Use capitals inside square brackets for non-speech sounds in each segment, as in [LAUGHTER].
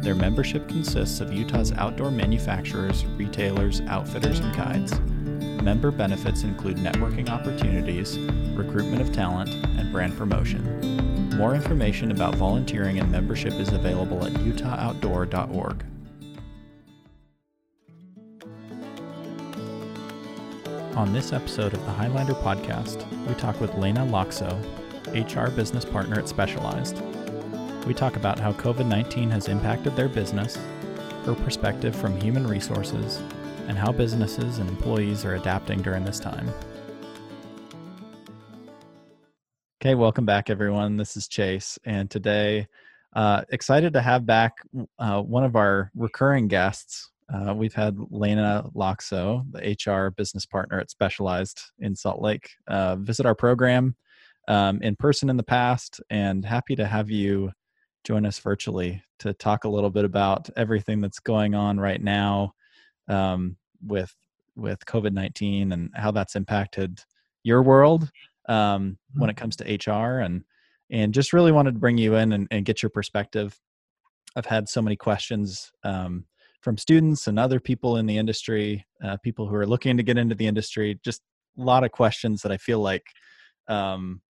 Their membership consists of Utah's outdoor manufacturers, retailers, outfitters, and guides. Member benefits include networking opportunities, recruitment of talent, and brand promotion. More information about volunteering and membership is available at utahoutdoor.org. On this episode of the Highlander podcast, we talk with Lena Loxo, HR business partner at Specialized. We talk about how COVID 19 has impacted their business, her perspective from human resources, and how businesses and employees are adapting during this time. Okay, welcome back, everyone. This is Chase, and today, uh, excited to have back uh, one of our recurring guests. Uh, we've had Lena Loxo, the HR business partner at Specialized in Salt Lake, uh, visit our program um, in person in the past, and happy to have you join us virtually to talk a little bit about everything that's going on right now um, with with COVID nineteen and how that's impacted your world um, when it comes to HR and and just really wanted to bring you in and, and get your perspective. I've had so many questions um, from students and other people in the industry, uh, people who are looking to get into the industry. Just a lot of questions that I feel like um,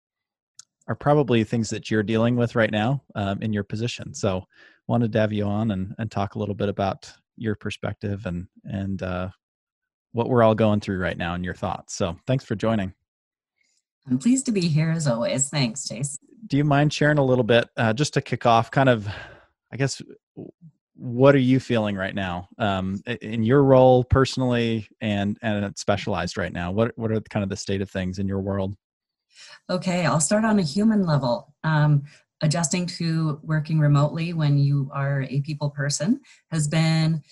are probably things that you're dealing with right now um, in your position. So, wanted to have you on and, and talk a little bit about your perspective and and uh, what we're all going through right now and your thoughts. So, thanks for joining. I'm pleased to be here as always. Thanks, Chase. Do you mind sharing a little bit, uh, just to kick off, kind of, I guess, what are you feeling right now um, in your role personally and and specialized right now? What what are kind of the state of things in your world? Okay, I'll start on a human level. Um, adjusting to working remotely when you are a people person has been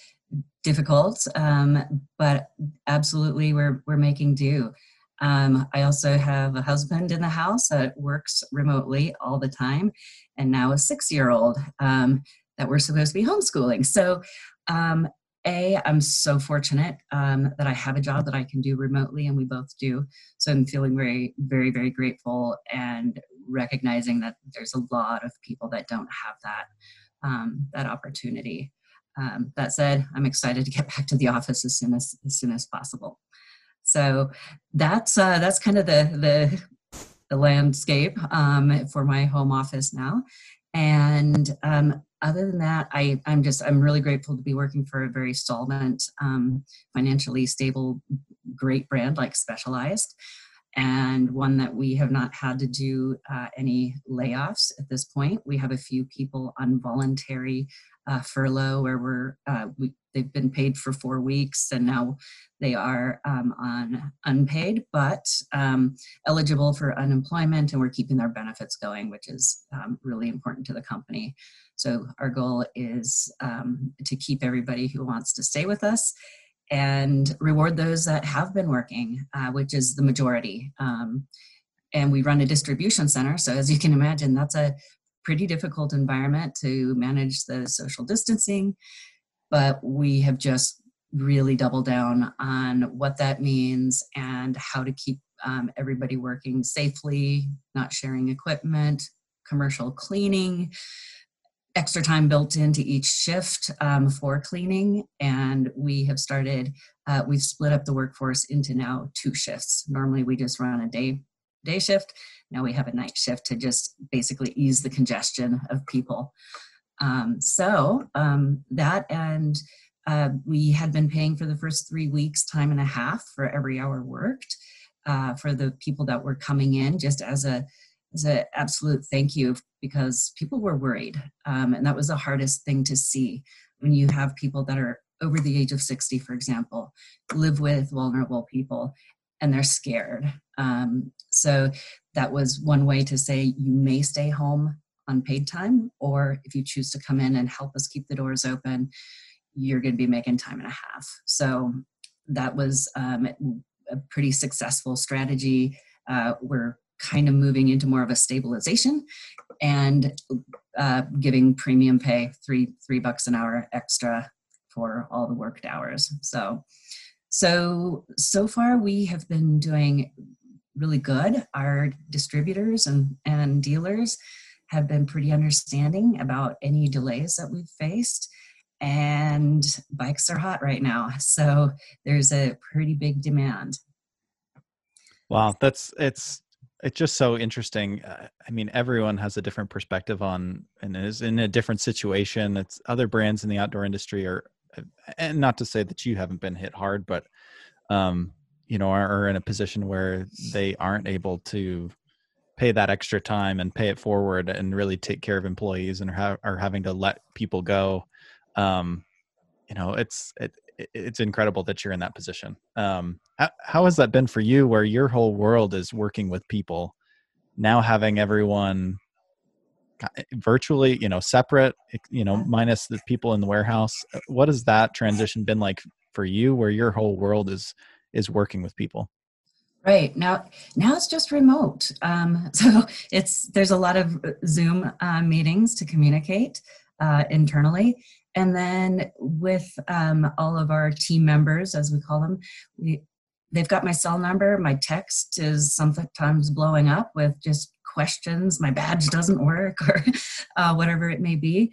difficult, um, but absolutely we're, we're making do. Um, I also have a husband in the house that works remotely all the time, and now a six year old um, that we're supposed to be homeschooling. So um, a i'm so fortunate um, that i have a job that i can do remotely and we both do. So i'm feeling very very very grateful and recognizing that there's a lot of people that don't have that um, that opportunity. Um, that said i'm excited to get back to the office as soon as as soon as possible. So that's uh, that's kind of the the the landscape um, for my home office now. And um, other than that, I, I'm just I'm really grateful to be working for a very solvent, um, financially stable, great brand like Specialized, and one that we have not had to do uh, any layoffs at this point. We have a few people on voluntary uh, furlough where we're uh, we, they've been paid for four weeks and now they are um, on unpaid but um, eligible for unemployment and we're keeping their benefits going which is um, really important to the company so our goal is um, to keep everybody who wants to stay with us and reward those that have been working, uh, which is the majority. Um, and we run a distribution center, so as you can imagine, that's a pretty difficult environment to manage the social distancing. But we have just really doubled down on what that means and how to keep um, everybody working safely, not sharing equipment, commercial cleaning, extra time built into each shift um, for cleaning and we have started uh, we've split up the workforce into now two shifts. Normally we just run a day day shift. Now we have a night shift to just basically ease the congestion of people. Um, so um, that and uh, we had been paying for the first three weeks time and a half for every hour worked uh, for the people that were coming in just as a as an absolute thank you because people were worried. Um, and that was the hardest thing to see when you have people that are over the age of 60, for example, live with vulnerable people and they're scared. Um, so that was one way to say you may stay home on paid time, or if you choose to come in and help us keep the doors open, you're going to be making time and a half. So that was um, a pretty successful strategy. Uh, we're kind of moving into more of a stabilization and uh, giving premium pay three three bucks an hour extra for all the worked hours. So so so far we have been doing really good. Our distributors and and dealers have been pretty understanding about any delays that we've faced and bikes are hot right now so there's a pretty big demand wow that's it's it's just so interesting uh, i mean everyone has a different perspective on and is in a different situation it's other brands in the outdoor industry are uh, and not to say that you haven't been hit hard but um you know are, are in a position where they aren't able to pay that extra time and pay it forward and really take care of employees and are, ha- are having to let people go. Um, you know it's it, it's incredible that you're in that position. Um, how, how has that been for you where your whole world is working with people now having everyone virtually you know separate you know minus the people in the warehouse? Uh, what has that transition been like for you where your whole world is is working with people? Right. Now, now it's just remote. Um, [LAUGHS] so it's there's a lot of Zoom uh, meetings to communicate uh, internally, and then with um, all of our team members, as we call them, we they've got my cell number. My text is sometimes blowing up with just questions. My badge doesn't work, [LAUGHS] or uh, whatever it may be.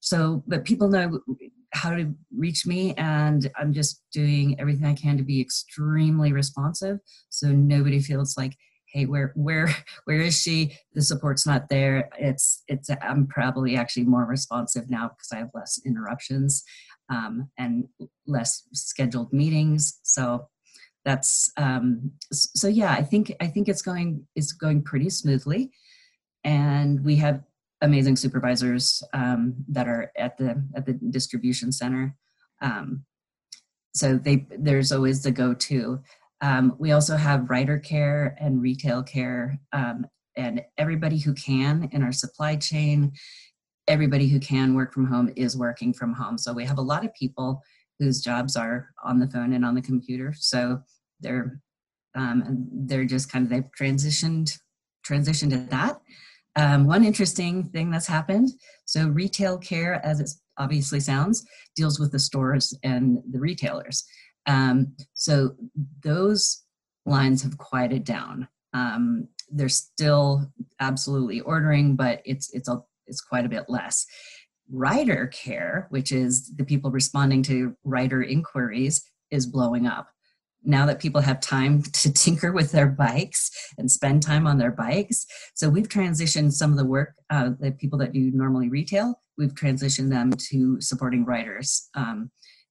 So, but people know how to reach me and i'm just doing everything i can to be extremely responsive so nobody feels like hey where where [LAUGHS] where is she the support's not there it's it's i'm probably actually more responsive now because i have less interruptions um, and less scheduled meetings so that's um, so yeah i think i think it's going it's going pretty smoothly and we have amazing supervisors um, that are at the at the distribution center. Um, so they there's always the go-to. Um, we also have rider care and retail care, um, and everybody who can in our supply chain, everybody who can work from home is working from home. So we have a lot of people whose jobs are on the phone and on the computer. So they're um, they're just kind of they've transitioned transitioned to that um, one interesting thing that's happened so, retail care, as it obviously sounds, deals with the stores and the retailers. Um, so, those lines have quieted down. Um, they're still absolutely ordering, but it's it's a it's quite a bit less. Rider care, which is the people responding to rider inquiries, is blowing up now that people have time [LAUGHS] to tinker with their bikes and spend time on their bikes. So we've transitioned some of the work, uh, the people that do normally retail, we've transitioned them to supporting riders um,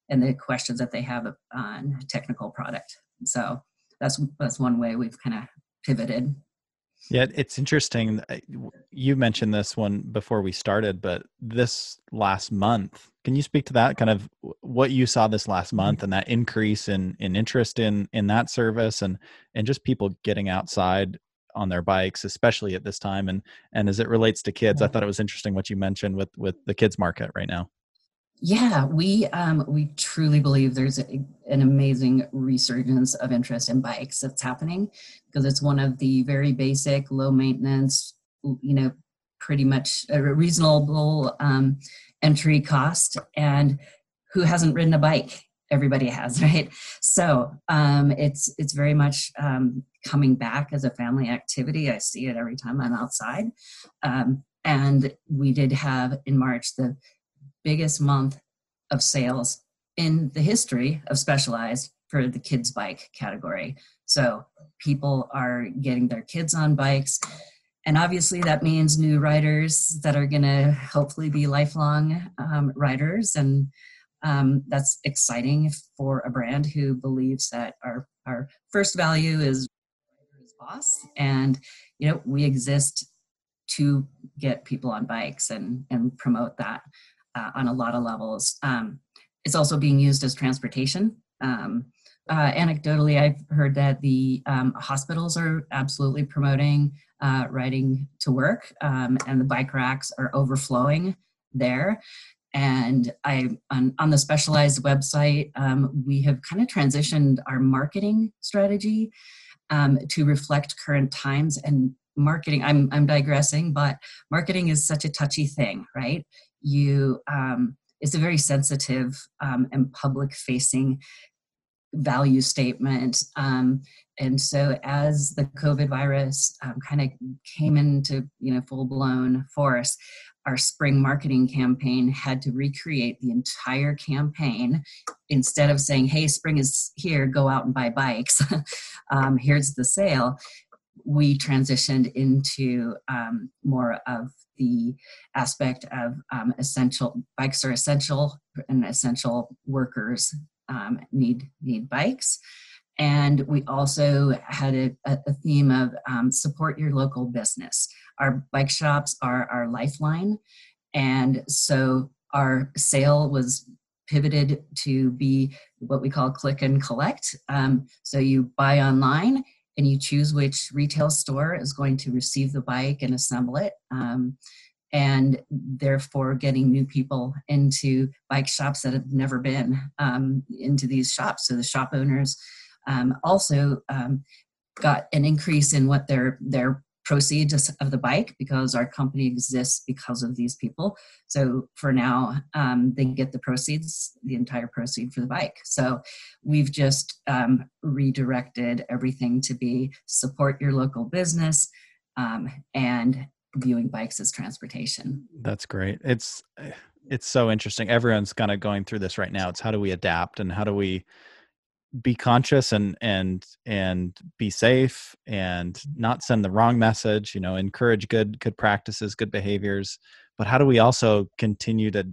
and the questions that they have on technical product. So that's that's one way we've kind of pivoted. Yeah, it's interesting. You mentioned this one before we started, but this last month, can you speak to that? Kind of what you saw this last mm-hmm. month and that increase in in interest in in that service and and just people getting outside on their bikes, especially at this time. And and as it relates to kids, I thought it was interesting what you mentioned with with the kids market right now. Yeah, we um, we truly believe there's a, an amazing resurgence of interest in bikes that's happening because it's one of the very basic, low maintenance, you know, pretty much a reasonable um, entry cost. And who hasn't ridden a bike? Everybody has, [LAUGHS] right? So um, it's it's very much um, coming back as a family activity. I see it every time I'm outside. Um, and we did have in March the biggest month of sales in the history of Specialized for the kids bike category. So people are getting their kids on bikes. And obviously, that means new riders that are going to hopefully be lifelong um, riders. And um, that's exciting for a brand who believes that our, our first value is boss. And, you know, we exist to get people on bikes and, and promote that uh, on a lot of levels. Um, it's also being used as transportation. Um, uh, anecdotally, I've heard that the um, hospitals are absolutely promoting uh, riding to work, um, and the bike racks are overflowing there. and I on, on the specialized website, um, we have kind of transitioned our marketing strategy um, to reflect current times and marketing. I'm I'm digressing, but marketing is such a touchy thing, right? You um, it's a very sensitive um, and public facing value statement. Um, and so as the COVID virus um, kind of came into you know full blown force, our spring marketing campaign had to recreate the entire campaign instead of saying, hey, spring is here, go out and buy bikes. [LAUGHS] um, here's the sale. We transitioned into um, more of the aspect of um, essential bikes are essential and essential workers um, need need bikes and we also had a, a theme of um, support your local business. Our bike shops are our lifeline. And so our sale was pivoted to be what we call click and collect. Um, so you buy online and you choose which retail store is going to receive the bike and assemble it. Um, and therefore getting new people into bike shops that have never been um, into these shops. So the shop owners um, also um, got an increase in what their their proceeds of the bike because our company exists because of these people. So for now, um, they get the proceeds, the entire proceed for the bike. So we've just um, redirected everything to be support your local business um, and viewing bikes as transportation. That's great. It's it's so interesting. Everyone's kind of going through this right now. It's how do we adapt and how do we be conscious and and and be safe and not send the wrong message you know encourage good good practices good behaviors. But how do we also continue to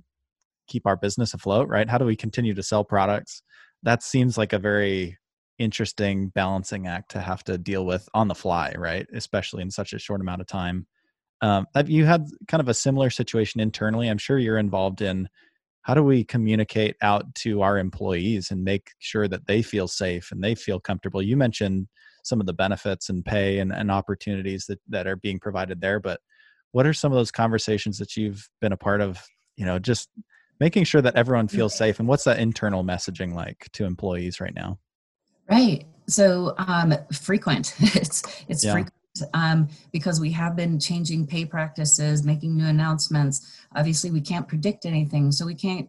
keep our business afloat right? How do we continue to sell products? That seems like a very interesting balancing act to have to deal with on the fly right? Especially in such a short amount of time. Um, have you had kind of a similar situation internally? I'm sure you're involved in how do we communicate out to our employees and make sure that they feel safe and they feel comfortable? You mentioned some of the benefits and pay and, and opportunities that, that are being provided there but what are some of those conversations that you've been a part of you know just making sure that everyone feels safe and what's that internal messaging like to employees right now? Right. So um, frequent. [LAUGHS] It's it's yeah. frequent um, because we have been changing pay practices, making new announcements. Obviously, we can't predict anything, so we can't,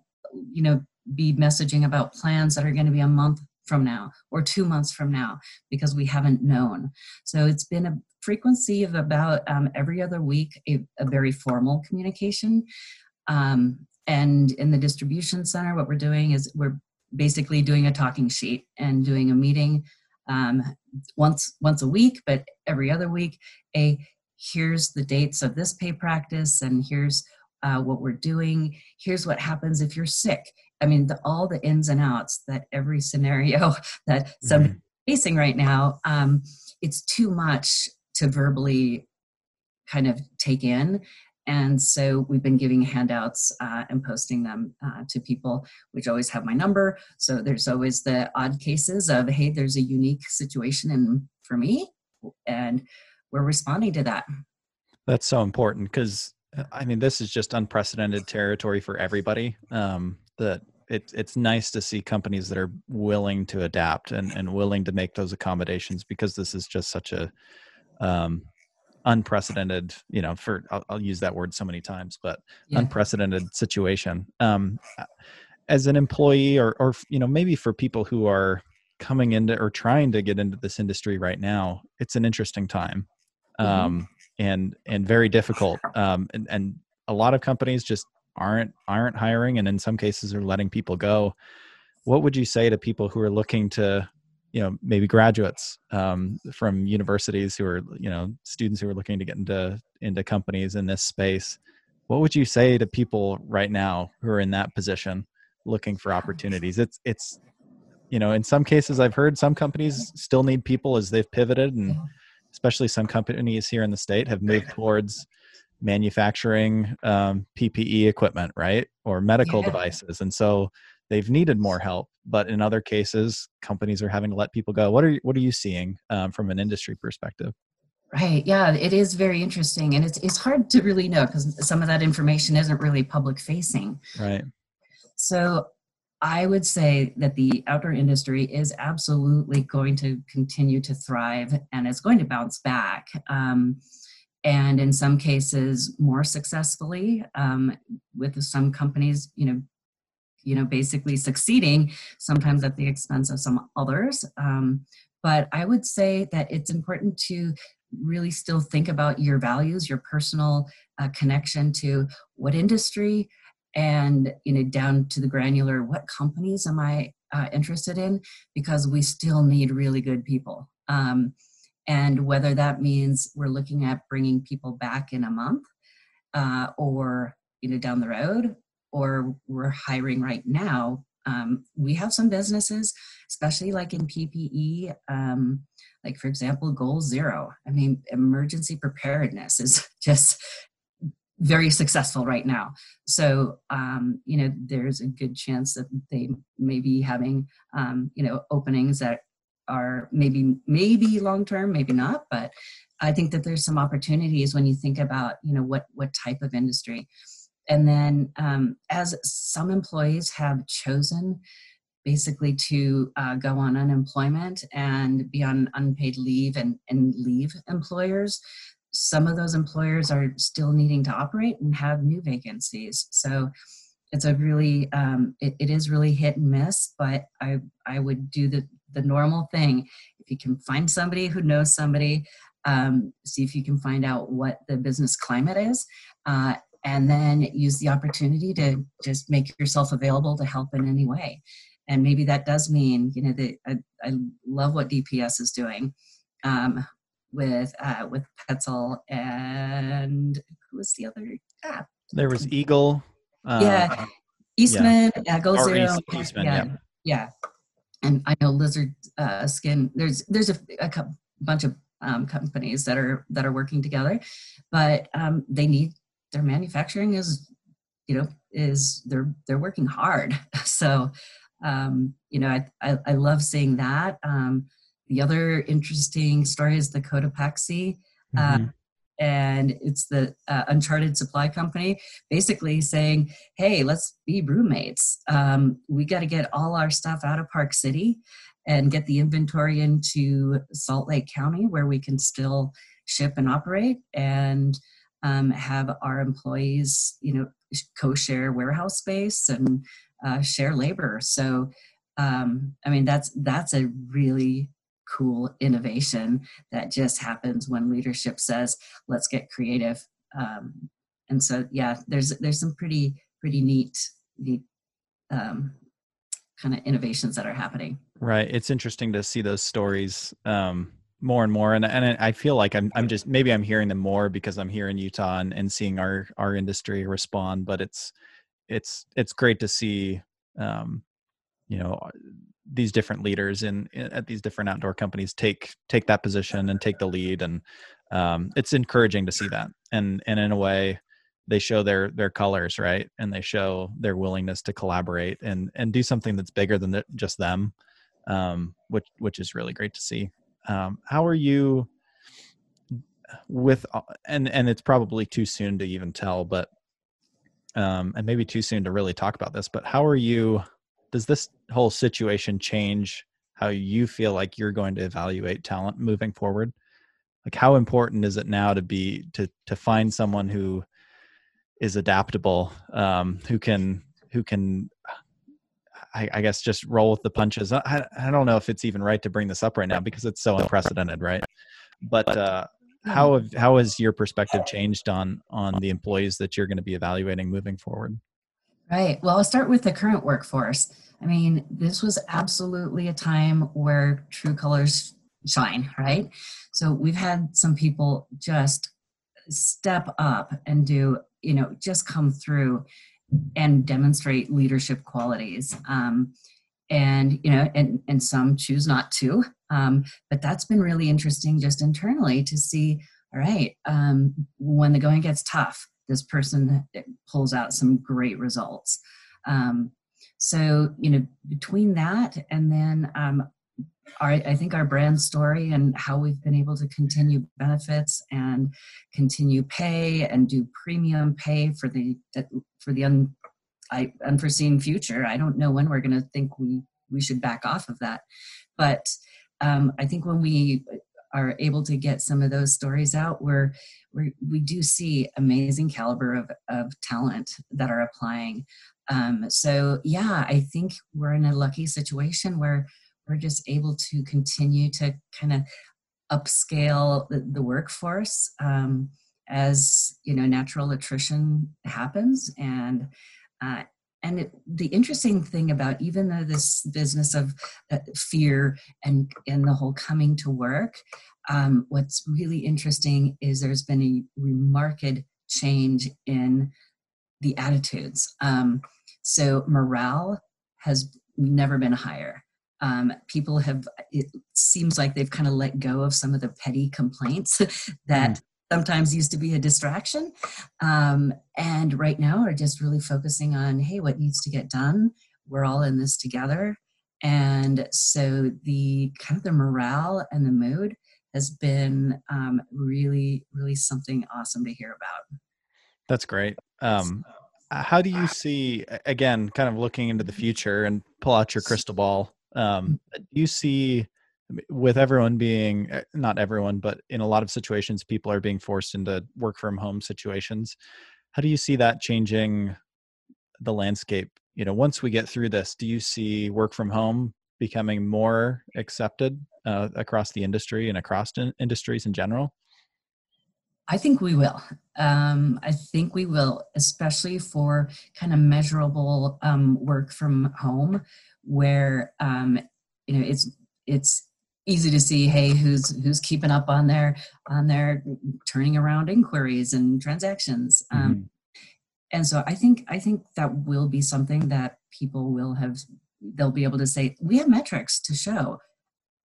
you know, be messaging about plans that are going to be a month from now or two months from now because we haven't known. So it's been a frequency of about um, every other week, a, a very formal communication. Um, and in the distribution center, what we're doing is we're basically doing a talking sheet and doing a meeting um, once once a week, but every other week. A here's the dates of this pay practice, and here's uh, what we're doing. Here's what happens if you're sick. I mean, the, all the ins and outs that every scenario [LAUGHS] that somebody's mm-hmm. facing right now. Um, it's too much to verbally kind of take in and so we've been giving handouts uh, and posting them uh, to people, which always have my number. So there's always the odd cases of, hey, there's a unique situation in, for me, and we're responding to that. That's so important because uh, I mean, this is just unprecedented territory for everybody. Um, that it, it's nice to see companies that are willing to adapt and, and willing to make those accommodations because this is just such a um, unprecedented you know for I'll, I'll, use that word so many times but yeah. unprecedented situation um as an employee or or you know maybe for people who are coming into or trying to get into this industry right now it's an interesting time mm-hmm. um and and very difficult um and, and a lot of companies just aren't aren't hiring and in some cases are letting people go what would you say to people who are looking to you know maybe graduates um, from universities who are you know students who are looking to get into into companies in this space. What would you say to people right now who are in that position looking for opportunities? It's it's you know in some cases i've heard some companies still need people as they've pivoted and especially some companies here in the state have moved [LAUGHS] towards manufacturing um, ppe equipment right or medical yeah. devices. And so they've needed more help but in other cases companies are having to let people go what are you, what are you seeing um, from an industry perspective Right. Yeah, it is very interesting, and it's it's hard to really know because some of that information isn't really public facing. Right. So I would say that the outdoor industry is absolutely going to continue to thrive and it's going to bounce back. Um, and in some cases more successfully um, with some companies you know you know basically succeeding sometimes at the expense of some others. Um, but i would say that it's important to really still think about your values your personal uh, connection to what industry and you know down to the granular what companies am i uh, interested in? Because we still need really good people. Um, and whether that means we're looking at bringing people back in a month uh, or you know down the road or we're hiring right now um, we have some businesses especially like in ppe um, like for example goal zero i mean emergency preparedness is [LAUGHS] just very successful right now. So, um, you know, there's a good chance that they may be having, um, you know, openings that are maybe maybe long term, maybe not. But I think that there's some opportunities when you think about, you know, what what type of industry. And then, um, as some employees have chosen basically to uh, go on unemployment and be on unpaid leave and, and leave employers some of those employers are still needing to operate and have new vacancies. So it's a really um, it, it is really hit and miss. But I I would do the the normal thing. If you can find somebody who knows somebody, um, see if you can find out what the business climate is. Uh, and then use the opportunity to just make yourself available to help in any way. And maybe that does mean, you know, that I, I love what DPS is doing. Um, with uh, with Petzl and who was the other? Ah, there was Eagle. Uh, yeah, Eastman. Yeah, Goal Zero. East, Eastman, yeah, yeah, yeah. And I know Lizard uh, Skin. There's there's a, a bunch of um, companies that are that are working together, but um, they need their manufacturing is you know is they're they're working hard. [LAUGHS] So um, you know I, I, I love seeing that. Um, the other interesting story is the Cotopaxi. Uh, mm-hmm. And it's the uh, Uncharted Supply Company basically saying, hey, let's be roommates. Um, we got to get all our stuff out of Park City and get the inventory into Salt Lake County where we can still ship and operate and um, have our employees, you know, co-share warehouse space and uh, share labor. So, um, I mean, that's that's a really cool innovation that just happens when leadership says, "Let's get creative." Um, and so, yeah, there's there's some pretty pretty neat neat um, kind of innovations that are happening. Right. It's interesting to see those stories um, more and more, and and I feel like I'm I'm just maybe I'm hearing them more because I'm here in Utah and, and seeing our our industry respond. But it's it's it's great to see um, you know these different leaders in, in, at these different outdoor companies take take that position and take the lead and um, it's encouraging to see that. And and in a way they show their their colors right? And they show their willingness to collaborate and and do something that's bigger than the, just them um, which which is really great to see um, how are you with and and it's probably too soon to even tell but um and maybe too soon to really talk about this but how are you does this whole situation change how you feel like you're going to evaluate talent moving forward? Like how important is it now to be to to find someone who is adaptable, um, who can who can I, I, guess just roll with the punches. I, I don't know if it's even right to bring this up right now because it's so unprecedented, right? But uh, how have, how has your perspective changed on on the employees that you're going to be evaluating moving forward? Right. Well, I'll start with the current workforce. I mean, this was absolutely a time where true colors shine, right? So we've had some people just step up and do, you know, just come through and demonstrate leadership qualities. Um, and you know and and some choose not to um, but that's been really interesting just internally to see all right um, when the going gets tough this person pulls out some great results. Um, so, you know, between that and then um, our, I think our brand story and how we've been able to continue benefits and continue pay and do premium pay for the for the un, I, unforeseen future. I don't know when we're going to think we we should back off of that, but um, I think when we are able to get some of those stories out, we're, we're we do see amazing caliber of, of talent that are applying. Um, so yeah, I think we're in a lucky situation where we're just able to continue to kind of upscale the, the workforce um, as you know natural attrition happens. And uh, and it, the interesting thing about even though this business of uh, fear and and the whole coming to work um, what's really interesting is there's been a remarked change in the attitudes. Um, so morale has never been higher um, people have it seems like they've kind of let go of some of the petty complaints [LAUGHS] that mm. sometimes used to be a distraction. Um, and right now are just really focusing on hey what needs to get done? We're all in this together. And so the kind of the morale and the mood has been um, really really something awesome to hear about. That's great. Um, how do you see again kind of looking into the future and pull out your crystal ball um, do you see with everyone being eh, not everyone, but in a lot of situations, people are being forced into work from home situations. How do you see that changing the landscape? You know, once we get through this, do you see work from home becoming more accepted uh, across the industry and across in- industries in general? I think we will. Um, I think we will, especially for kind of measurable um, work from home where um, you know it's it's easy to see hey who's who's keeping up on their on their turning around inquiries and transactions. Um, mm-hmm. and so i think i think that will be something that people will have they'll be able to say we have metrics to show.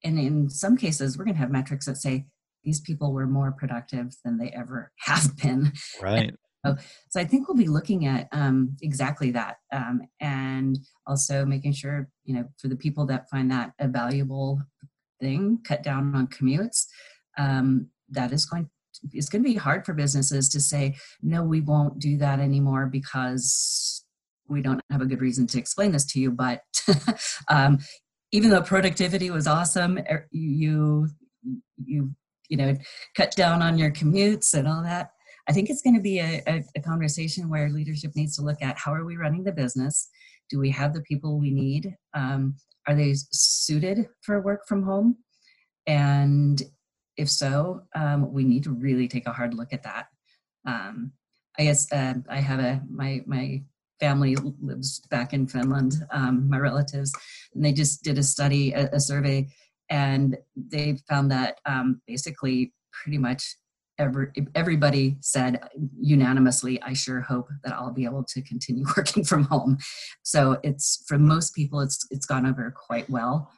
And in some cases we're going to have metrics that say these people were more productive than they ever [LAUGHS] have been. Right so, I think we'll be looking at um, exactly that, um, and also making sure you know for the people that find that a valuable thing, cut down on commutes. Um, that is going it's going to be hard for businesses to say no, we won't do that anymore because we don't have a good reason to explain this to you. But [LAUGHS] um, even though productivity was awesome, er, you you you know cut down on your commutes and all that I think it's going to be a, a, a, conversation where leadership needs to look at how are we running the business? Do we have the people we need? Um, are they suited for work from home? And if so, um, we need to really take a hard look at that. Um, I guess uh, I have a my my family lives back in Finland, um, my relatives, and they just did a study, a, a survey, and they found that um, basically pretty much every, everybody said unanimously, I sure hope that I'll be able to continue [LAUGHS] working from home. So it's for most people, it's it's gone over quite well.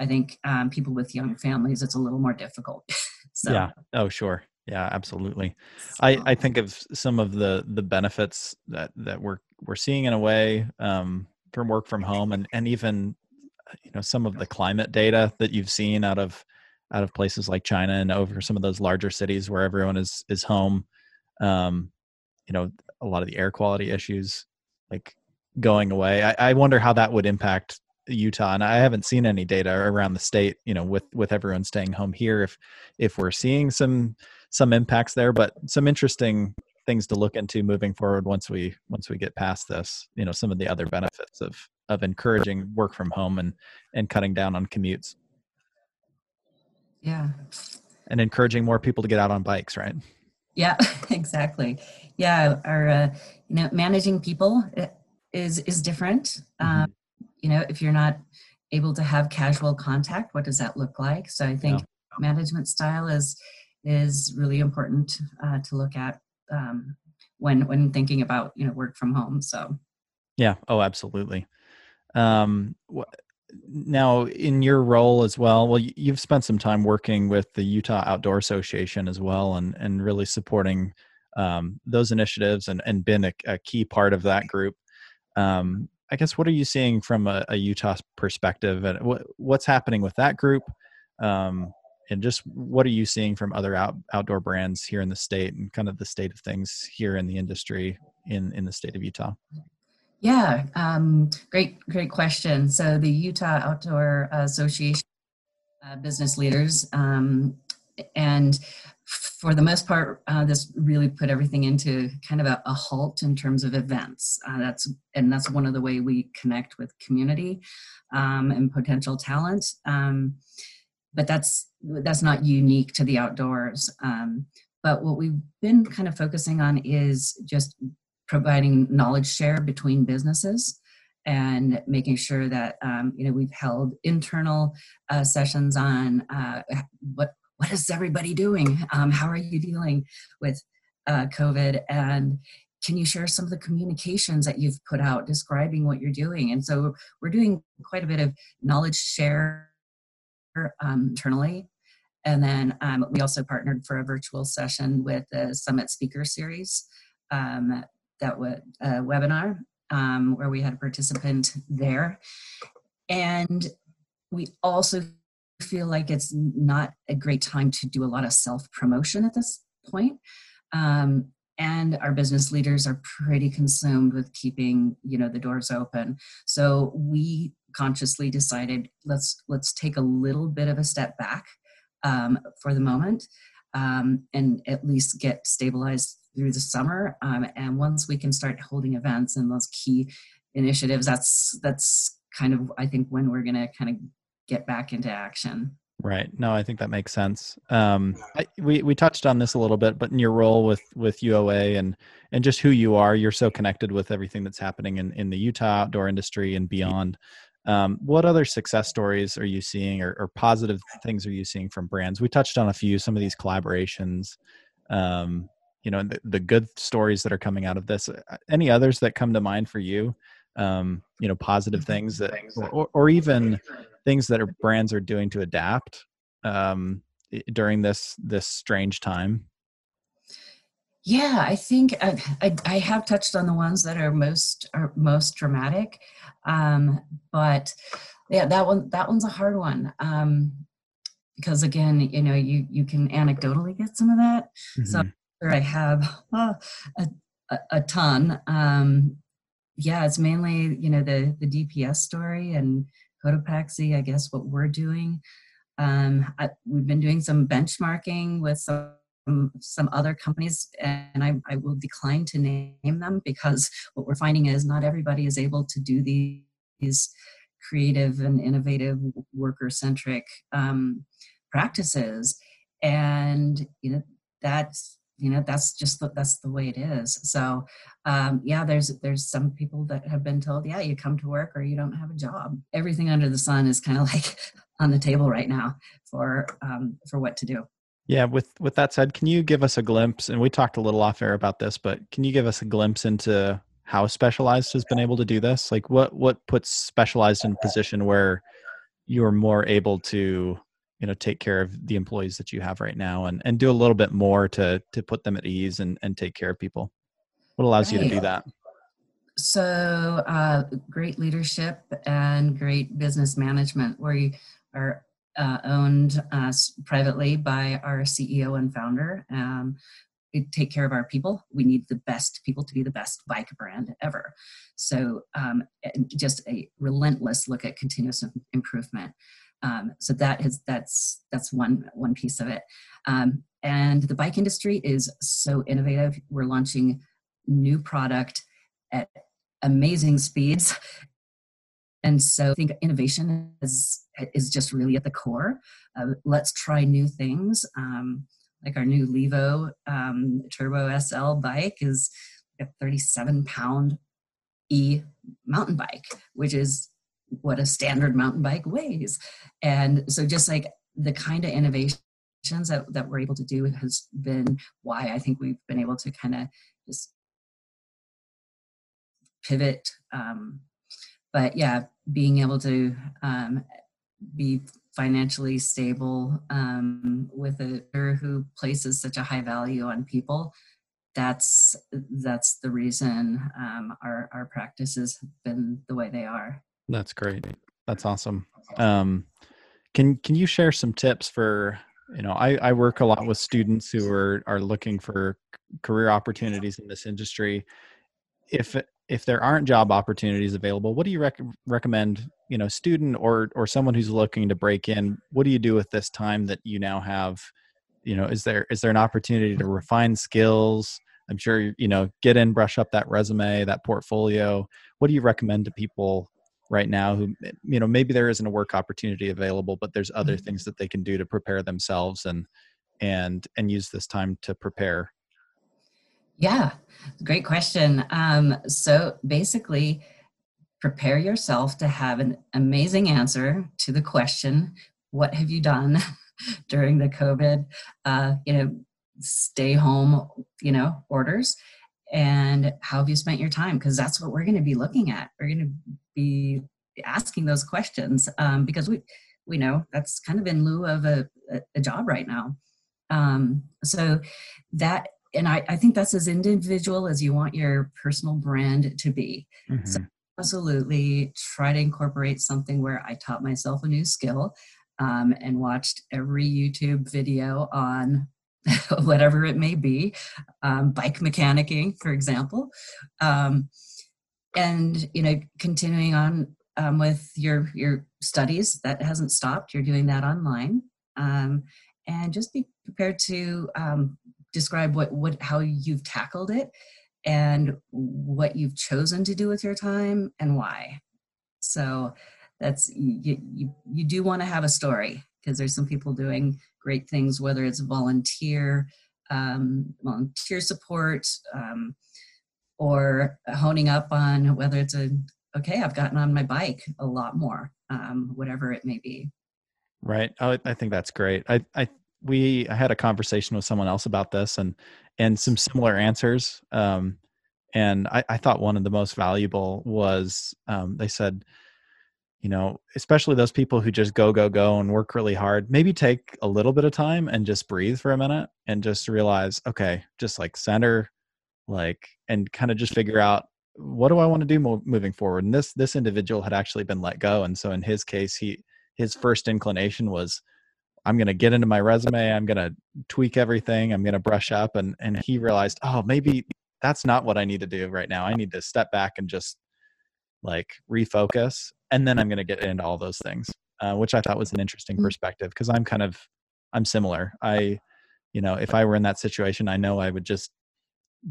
I think um, people with young families, it's a little more difficult. [LAUGHS] so. Yeah. Oh, sure. Yeah, absolutely. I, I think of some of the the benefits that that we're we're seeing in a way um, from work from home, and and even you know some of the climate data that you've seen out of out of places like China and over some of those larger cities where everyone is is home. Um, you know, a lot of the air quality issues like going away. I, I wonder how that would impact Utah, and I haven't seen any data around the state. You know, with with everyone staying home here, if if we're seeing some some impacts there, but some interesting things to look into moving forward once we once we get past this. You know, some of the other benefits of of encouraging work from home and and cutting down on commutes. Yeah. And encouraging more people to get out on bikes, right? Yeah, [LAUGHS] exactly. Yeah, our uh, you know managing people uh, is is different. Mm-hmm. Um, you know, if you're not able to have casual contact, what does that look like? So I think yeah. management style is is really important uh, to look at um, when when thinking about you know work from home. So yeah, oh, absolutely. Um, now in your role as well well you've spent some time working with the utah outdoor association as well and and really supporting um, those initiatives and and been a, a, key part of that group um, I guess what are you seeing from a, a Utah perspective, and what what's happening with that group, um, and just what are you seeing from other out, outdoor brands here in the state, and kind of the state of things here in the industry in in the state of Utah? Yeah, um, great, great question. So the Utah Outdoor Association uh, business leaders, um, and for the most part, uh, this really put everything into kind of a, a halt in terms of events. Uh, that's and that's one of the way we connect with community um, and potential talent. Um, but that's that's not unique to the outdoors. Um, but what we've been kind of focusing on is just providing knowledge share between businesses and making sure that um, you know we've held internal uh, sessions on uh, what what is everybody doing? Um, how are you dealing with uh, covid? And can you share some of the communications that you've put out describing what you're doing? And so we're doing quite a bit of knowledge share um, internally. And then um, we also partnered for a virtual session with the summit speaker series um, that a webinar um, where we had a participant there. And we also feel like it's not a great time to do a lot of self promotion at this point. Um, and our business leaders are pretty consumed with keeping you know the doors open so we consciously decided let's let's take a little bit of a step back um, for the moment um, and at least get stabilized through the summer. Um, and once we can start holding events and those key initiatives, that's that's kind of I think when we're going to kind of get back into action. Right. No, I think that makes sense. Um, I, we we touched on this a little bit, but in your role with with UOA and and just who you are, you're so connected with everything that's happening in in the Utah outdoor industry and beyond. Um, what other success stories are you seeing, or, or, positive things are you seeing from brands? We touched on a few, some of these collaborations. Um, you know the, the good stories that are coming out of this uh, any others that come to mind for you um, you know positive mm-hmm. things that or, or even things that are brands are doing to adapt um, during this this strange time yeah i think I, I, I, have touched on the ones that are most are most dramatic um, but yeah that one that one's a hard one um, because again you know you you can anecdotally get some of that mm-hmm. so I have a, a, a, ton. Um, yeah, it's mainly you know the the DPS story and Cotopaxi. I guess what we're doing. Um, I, we've been doing some benchmarking with some some other companies, and I, I will decline to name them because what we're finding is not everybody is able to do these creative and innovative worker centric um, practices and you know that's you know that's just the, that's the way it is. So um, yeah there's there's some people that have been told yeah you come to work or you don't have a job. Everything under the sun is kind of [LAUGHS] like on the table right now for um, for what to do. Yeah with with that said can you give us a glimpse and we talked a little off air about this but can you give us a glimpse into how specialized has been able to do this? Like what what puts specialized in a position where you're more able to you know take care of the employees that you have right now and and do a little bit more to to put them at ease and and take care of people. What allows right. you to do that? So uh, great leadership and great business management. We are uh, owned uh, privately by our ceo and founder. Um, we take care of our people. We need the best people to be the best bike brand ever. So um, just a relentless look at continuous improvement um, so that is that's that's one one piece of it. Um, and the bike industry is so innovative. We're launching new product at amazing speeds. And so I think innovation is is just really at the core. Uh, let's try new things. Um, like our new Levo um, Turbo SL bike is a 37 pound e mountain bike, which is what a standard mountain bike weighs. And so just like the kind of innovations that, that we're able to do has been why I think we've been able to kind of just pivot. Um, but yeah, being able to um, be financially stable um, with a who places such a high value on people that's that's the reason um, our our practices have been the way they are. That's great. That's awesome. Um, can can you share some tips for you know I, I work a lot with students who are are looking for career opportunities in this industry. If if there aren't job opportunities available, what do you rec- recommend? You know, student or or someone who's looking to break in. What do you do with this time that you now have? You know, is there is there an opportunity to refine skills? I'm sure you know get in, brush up that resume, that portfolio. What do you recommend to people right now who you know maybe there isn't a work opportunity available, but there's other mm-hmm. things that they can do to prepare themselves and and and use this time to prepare yeah, great question. Um, so basically, prepare yourself to have an amazing answer to the question what have you done [LAUGHS] during the COVID, uh, you know, stay home, you know, orders? And how have you spent your time? Because that's what we're going to be looking at. We're going to be asking those questions um, because we we know that's kind of in lieu of a, a job right now. Um, so that and I, I think that's as individual as you want your personal brand to be. Mm-hmm. So absolutely try to incorporate something where I taught myself a new skill um, and watched every YouTube video on [LAUGHS] whatever it may be, um, bike mechanicking, for example. Um, and you know, continuing on um, with your your studies that hasn't stopped. You're doing that online, um, and just be prepared to um, describe what what how you've tackled it and what you've chosen to do with your time and why so that's you you, you do want to have a story because there's some people doing great things whether it's volunteer um, volunteer support um, or honing up on whether it's a okay i've gotten on my bike a lot more um, whatever it may be right I, I think that's great I, I we I had a conversation with someone else about this and and some similar answers. Um, and I, I thought one of the most valuable was um, they said, you know, especially those people who just go go go and work really hard. Maybe take a little bit of time and just breathe for a minute and just realize, okay, just like center, like, and kind of just figure out what do I want to do mo- moving forward. And this this individual had actually been let go, and so in his case, he his first inclination was I'm going to get into my resume. I'm going to tweak everything. I'm going to brush up. And, and he realized, oh, maybe that's not what I need to do right now. I need to step back and just like refocus. And then I'm going to get into all those things, uh, which I thought was an interesting mm. perspective because I'm kind of, I'm similar. I, you know, if I were in that situation, I know I would just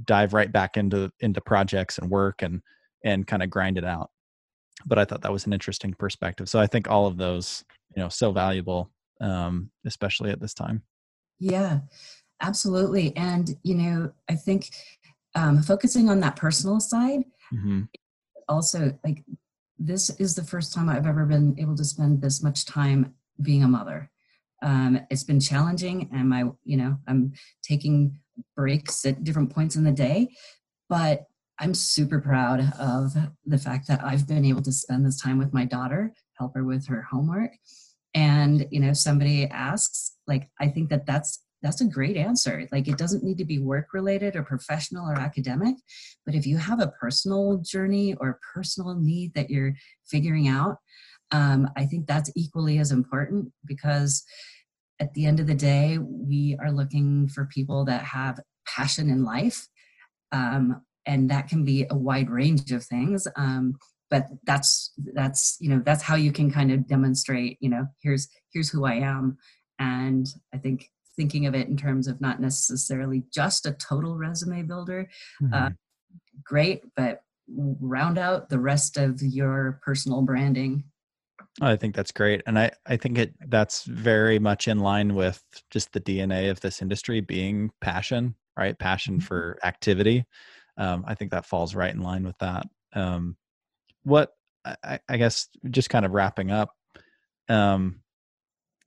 dive right back into, into projects and work and, and kind of grind it out. But I thought that was an interesting perspective. So I think all of those, you know, so valuable um, especially at this time. Yeah, absolutely. And, you know, I think um, focusing on that personal side, mm-hmm. also like this is the first time I've ever been able to spend this much time being a mother. Um, it's been challenging and my, you know, I'm taking breaks at different points in the day, but I'm super proud of the fact that I've been able to spend this time with my daughter, help her with her homework, and you know somebody asks like i think that that's that's a great answer. Like it doesn't need to be work related or professional or academic but if you have a personal journey or personal need that you're figuring out um, i think that's equally as important because at the end of the day we are looking for people that have passion in life um, and that can be a wide range of things um, but that's that's you know that's how you can kind of demonstrate you know here's here's who i am. And i think thinking of it in terms of not necessarily just a total resume builder uh, mm-hmm. uh, great but round out the rest of your personal branding I think that's great. And I, I think it that's very much in line with just the DNA of this industry being passion, right? Passion mm-hmm. for activity. Um, I think that falls right in line with that. Um, what I, I, guess just kind of wrapping up um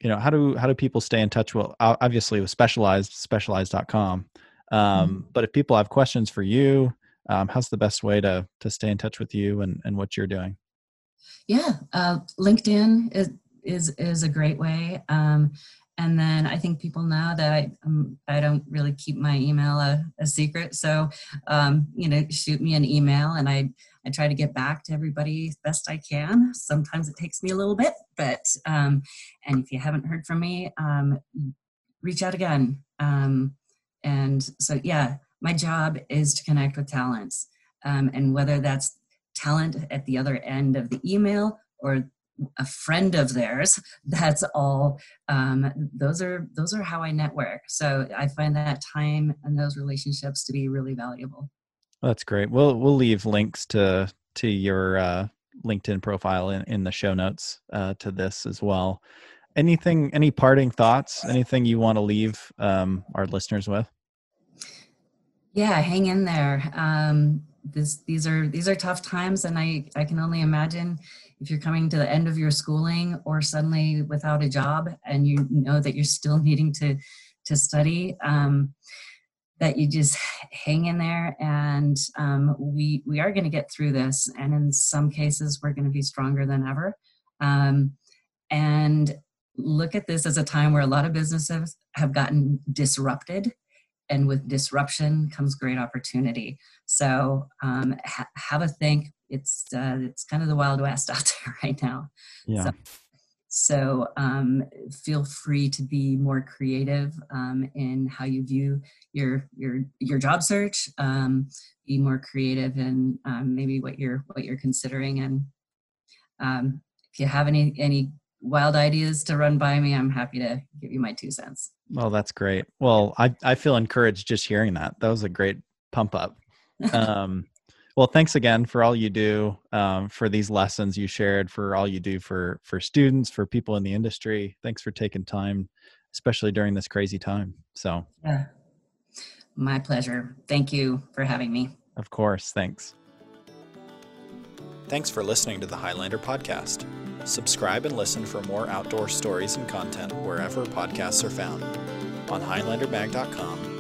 you know how do how do people stay in touch well obviously with specialized specialized.com um mm-hmm. but if people have questions for you um, how's the best way to to stay in touch with you and and what you're doing yeah uh, linkedin is is is a great way um and then I think people know that I, um, I don't really keep my email a, a secret. So, um, you know, shoot me an email and I, I try to get back to everybody as best I can. Sometimes it takes me a little bit, but, um, and if you haven't heard from me, um, reach out again. Um, and so, yeah, my job is to connect with talents. Um, and whether that's talent at the other end of the email or a friend of theirs [LAUGHS] that's all um, those are those are how i network so i find that time and those relationships to be really valuable that's great. We'll we'll leave links to to your uh, linkedin profile in, in the show notes uh, to this as well. Anything any parting thoughts? Anything you want to leave um, our listeners with? Yeah hang in there. Um, this these are these are tough times and i i can only imagine if you're coming to the end of your schooling or suddenly without a job and you know that you're still needing to to study um, that you just hang in there and um, we we are going to get through this and in some cases we're going to be stronger than ever. Um, and look at this as a time where a lot of businesses have gotten disrupted and with disruption comes great opportunity. So um, ha- have a think. It's uh, it's kind of the wild west [LAUGHS] out there right now. Yeah. So, so um, feel free to be more creative um, in how you view your your your job search. Um, be more creative in um, maybe what you're what you're considering. And um, if you have any any wild ideas to run by me i'm happy to give you my two cents. Well that's great. Well i i feel encouraged just hearing that. That was a great pump up. [LAUGHS] Um well thanks again for all you do um, for these lessons you shared for all you do for for students for people in the industry. Thanks for taking time especially during this crazy time. So yeah my pleasure. Thank you for having me. Of course. Thanks. Thanks for listening to the highlander podcast. Subscribe and listen for more outdoor stories and content wherever podcasts are found. On HighlanderMag.com and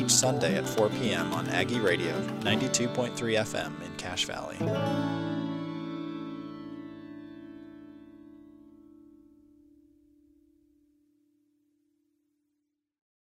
each Sunday at 4 p.m. on Aggie Radio 92.3 FM in Cache Valley.